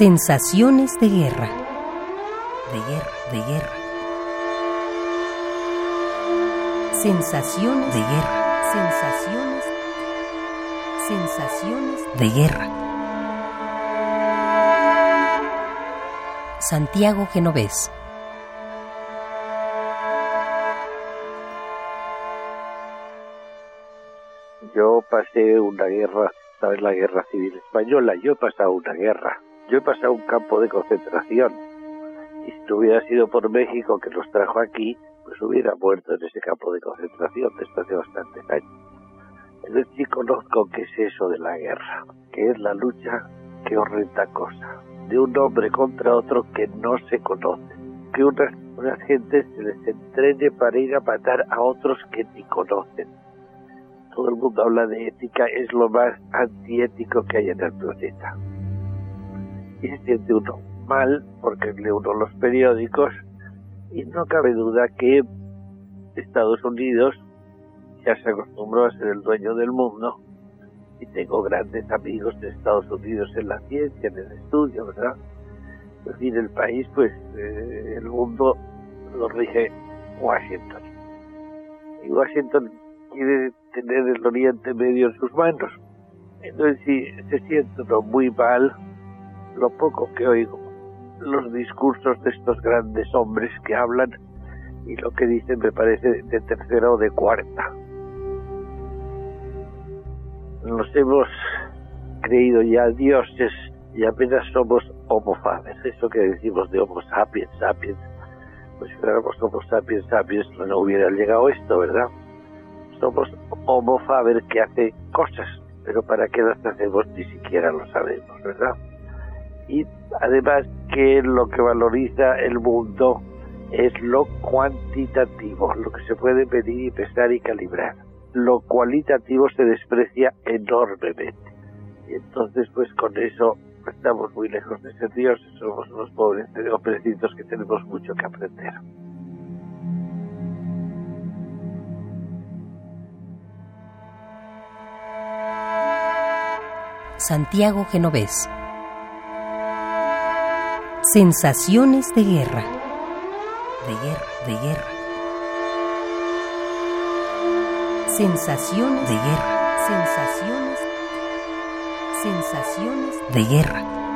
Sensaciones de guerra. De guerra, de guerra. Sensaciones de guerra. Sensaciones. Sensaciones de guerra. Santiago Genovés. Yo pasé una guerra, ¿sabes? La guerra civil española. Yo he pasado una guerra. Yo he pasado un campo de concentración. Y si hubiera sido por México que nos trajo aquí, pues hubiera muerto en ese campo de concentración desde hace bastantes años. Entonces sí conozco qué es eso de la guerra, que es la lucha, qué horrenda cosa, de un hombre contra otro que no se conoce, que unas, unas gentes se les entrene para ir a matar a otros que ni conocen. Todo el mundo habla de ética, es lo más antiético que hay en el planeta. Y se siente uno mal porque lee uno los periódicos y no cabe duda que Estados Unidos ya se acostumbró a ser el dueño del mundo y tengo grandes amigos de Estados Unidos en la ciencia, en el estudio, ¿verdad? Es decir, el país, pues, eh, el mundo lo rige Washington. Y Washington quiere tener el Oriente Medio en sus manos. Entonces, sí, se siente uno muy mal lo poco que oigo, los discursos de estos grandes hombres que hablan y lo que dicen me parece de tercera o de cuarta nos hemos creído ya dioses y apenas somos homo faber. Eso que decimos de homo sapiens, sapiens, pues si fuéramos homo sapiens, sapiens, no hubiera llegado esto, ¿verdad? Somos homo faber que hace cosas, pero para qué las hacemos ni siquiera lo sabemos, ¿verdad? Y además que lo que valoriza el mundo es lo cuantitativo, lo que se puede medir y pesar y calibrar lo cualitativo se desprecia enormemente. Y entonces, pues con eso estamos muy lejos de ser dioses, somos unos pobres hombrecitos que tenemos mucho que aprender. Santiago Genovés. Sensaciones de guerra. De guerra, de guerra. Sensaciones de guerra. Sensaciones. Sensaciones de guerra.